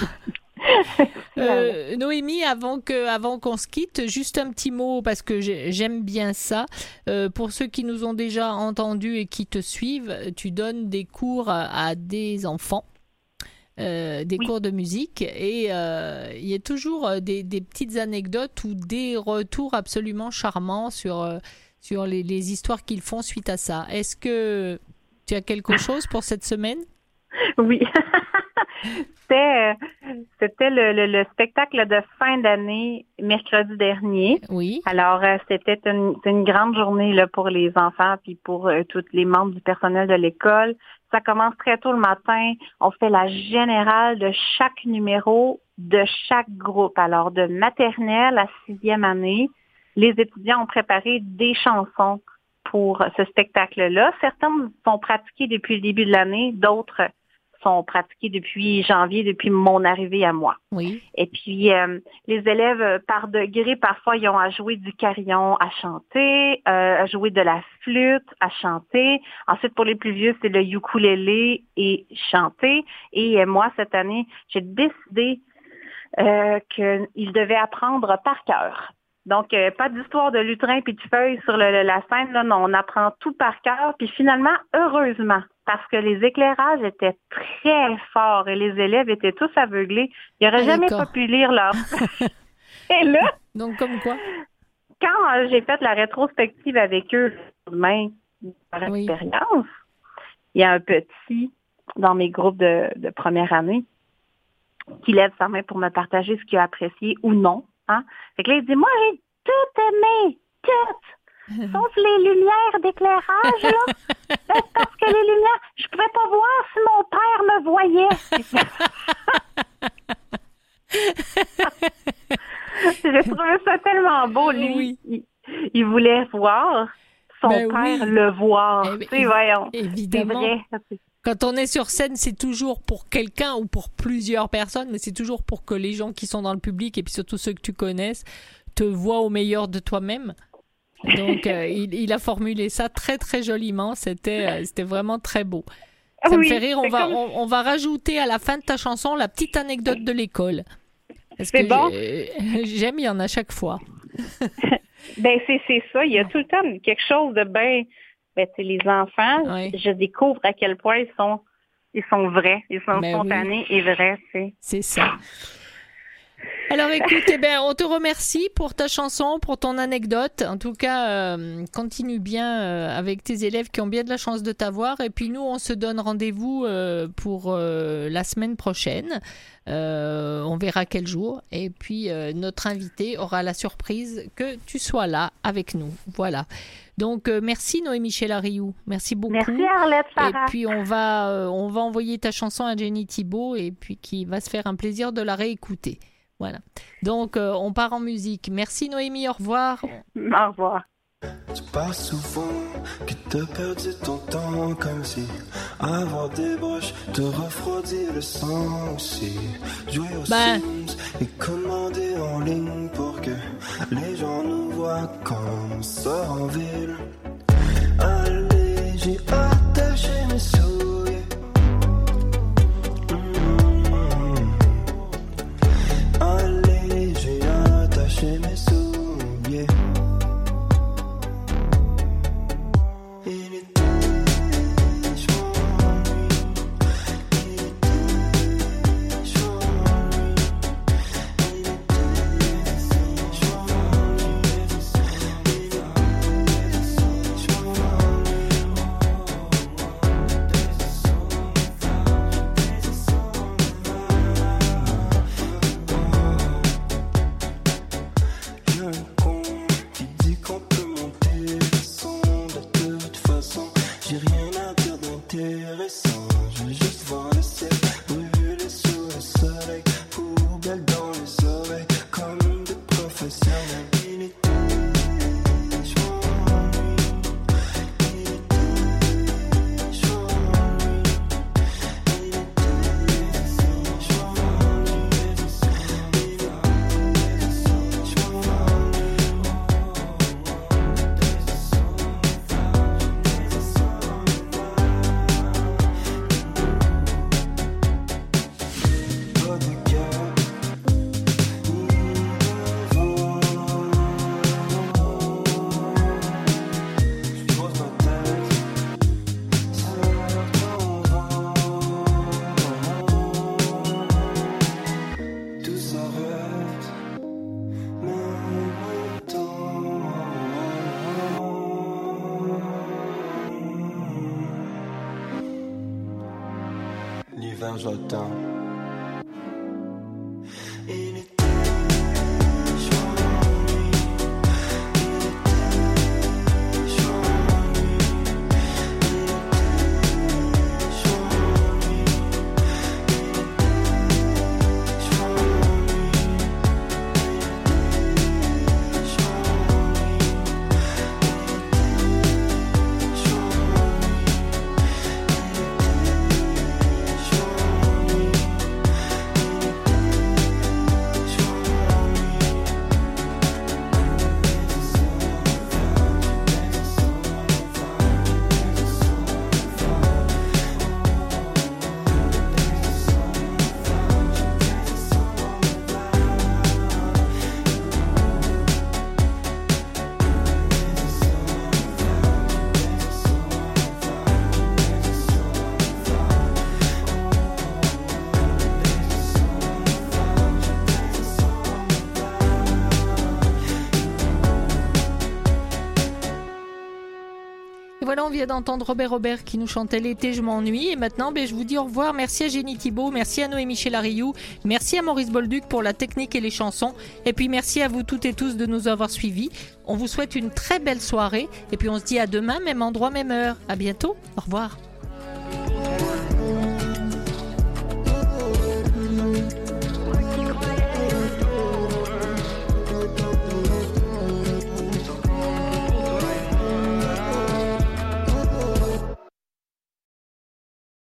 Euh, Noémie, avant que, avant qu'on se quitte, juste un petit mot parce que j'aime bien ça. Euh, pour ceux qui nous ont déjà entendus et qui te suivent, tu donnes des cours à, des enfants. Euh, des cours de musique et il y a toujours des, petites anecdotes ou des retours absolument charmants sur, sur les, les histoires qu'ils font suite à ça. Est-ce que tu as quelque chose pour cette semaine? Oui. [laughs] c'était c'était le, spectacle de fin d'année mercredi dernier. Oui. Alors euh, c'était une, une, grande journée là pour les enfants puis pour euh, tous les membres du personnel de l'école. Ça commence très tôt le matin. On fait la générale de chaque numéro de chaque groupe. Alors de maternelle à sixième année, les étudiants ont préparé des chansons pour ce spectacle-là. Certaines sont pratiquées depuis le début de l'année, d'autres sont pratiquées depuis janvier, depuis mon arrivée à moi. Oui. Et puis, euh, les élèves, euh, par degré, parfois, ils ont à jouer du carillon à chanter, euh, à jouer de la flûte à chanter. Ensuite, pour les plus vieux, c'est le ukulélé et chanter. Et moi, cette année, j'ai décidé qu'ils devaient apprendre par cœur. Donc, pas d'histoire de lutrin puis de feuilles sur la scène. Là, non, on apprend tout par cœur. Puis finalement, heureusement, parce que les éclairages étaient très forts et les élèves étaient tous aveuglés. Ils n'auraient jamais pas pu lire leur... [laughs] et là... Donc, comme quoi? Quand euh, j'ai fait la rétrospective avec eux, demain, leur expérience, il y a un petit dans mes groupes de, de première année qui lève sa main pour me partager ce qu'il a apprécié ou non. Hein? Fait que là, il dit, moi, j'ai tout aimé, tout. Sauf les lumières d'éclairage, là. [laughs] Parce que les lumières, je pouvais pas voir si mon père me voyait. [laughs] J'ai trouvé ça tellement beau, lui. Il, voulait voir son ben père le voir. Eh ben, voyons. Évidemment. Quand on est sur scène, c'est toujours pour quelqu'un ou pour plusieurs personnes, mais c'est toujours pour que les gens qui sont dans le public et puis surtout ceux que tu connaisses te voient au meilleur de toi-même. Donc, euh, il, a formulé ça très, très joliment. C'était, euh, c'était vraiment très beau. Ça me fait rire. On va, on, va rajouter à la fin de ta chanson la petite anecdote de l'école. C'est bon? [laughs] J'aime, il y en a chaque fois. [laughs] ben, c'est ça. Il y a tout le temps quelque chose de bien. Ben, les enfants, je découvre à quel point ils sont, ils sont vrais. Ils sont ben spontanés et vrais. C'est ça. Alors écoute, eh ben, on te remercie pour ta chanson, pour ton anecdote. En tout cas, euh, continue bien euh, avec tes élèves qui ont bien de la chance de t'avoir. Et puis nous, on se donne rendez-vous euh, pour la semaine prochaine. on verra quel jour. Et puis notre invité aura la surprise que tu sois là avec nous. Voilà. Donc merci Noémie Chélariou, merci beaucoup. Merci Arlette Sarah. Et puis on va on va envoyer ta chanson à Jenny Thibault et puis qui va se faire un plaisir de la réécouter. Voilà. Donc, euh, on part en musique. Merci Noémie, au revoir. Au revoir. Tu pas souvent que t'as perdu ton temps comme si avoir des broches te refroidit le sang aussi. Jouer aux ben. Sims et commander en ligne pour que les gens nous voient comme ça en ville. Allez, j'ai attaché mes souliers. On vient d'entendre Robert Robert qui nous chantait L'été, je m'ennuie. Et maintenant, ben, je vous dis au revoir. Merci à Jenny Thibault, merci à Noé Michel Ariou, merci à Maurice Bolduc pour la technique et les chansons. Et puis merci à vous toutes et tous de nous avoir suivis. On vous souhaite une très belle soirée. Et puis on se dit à demain, même endroit, même heure. À bientôt. Au revoir.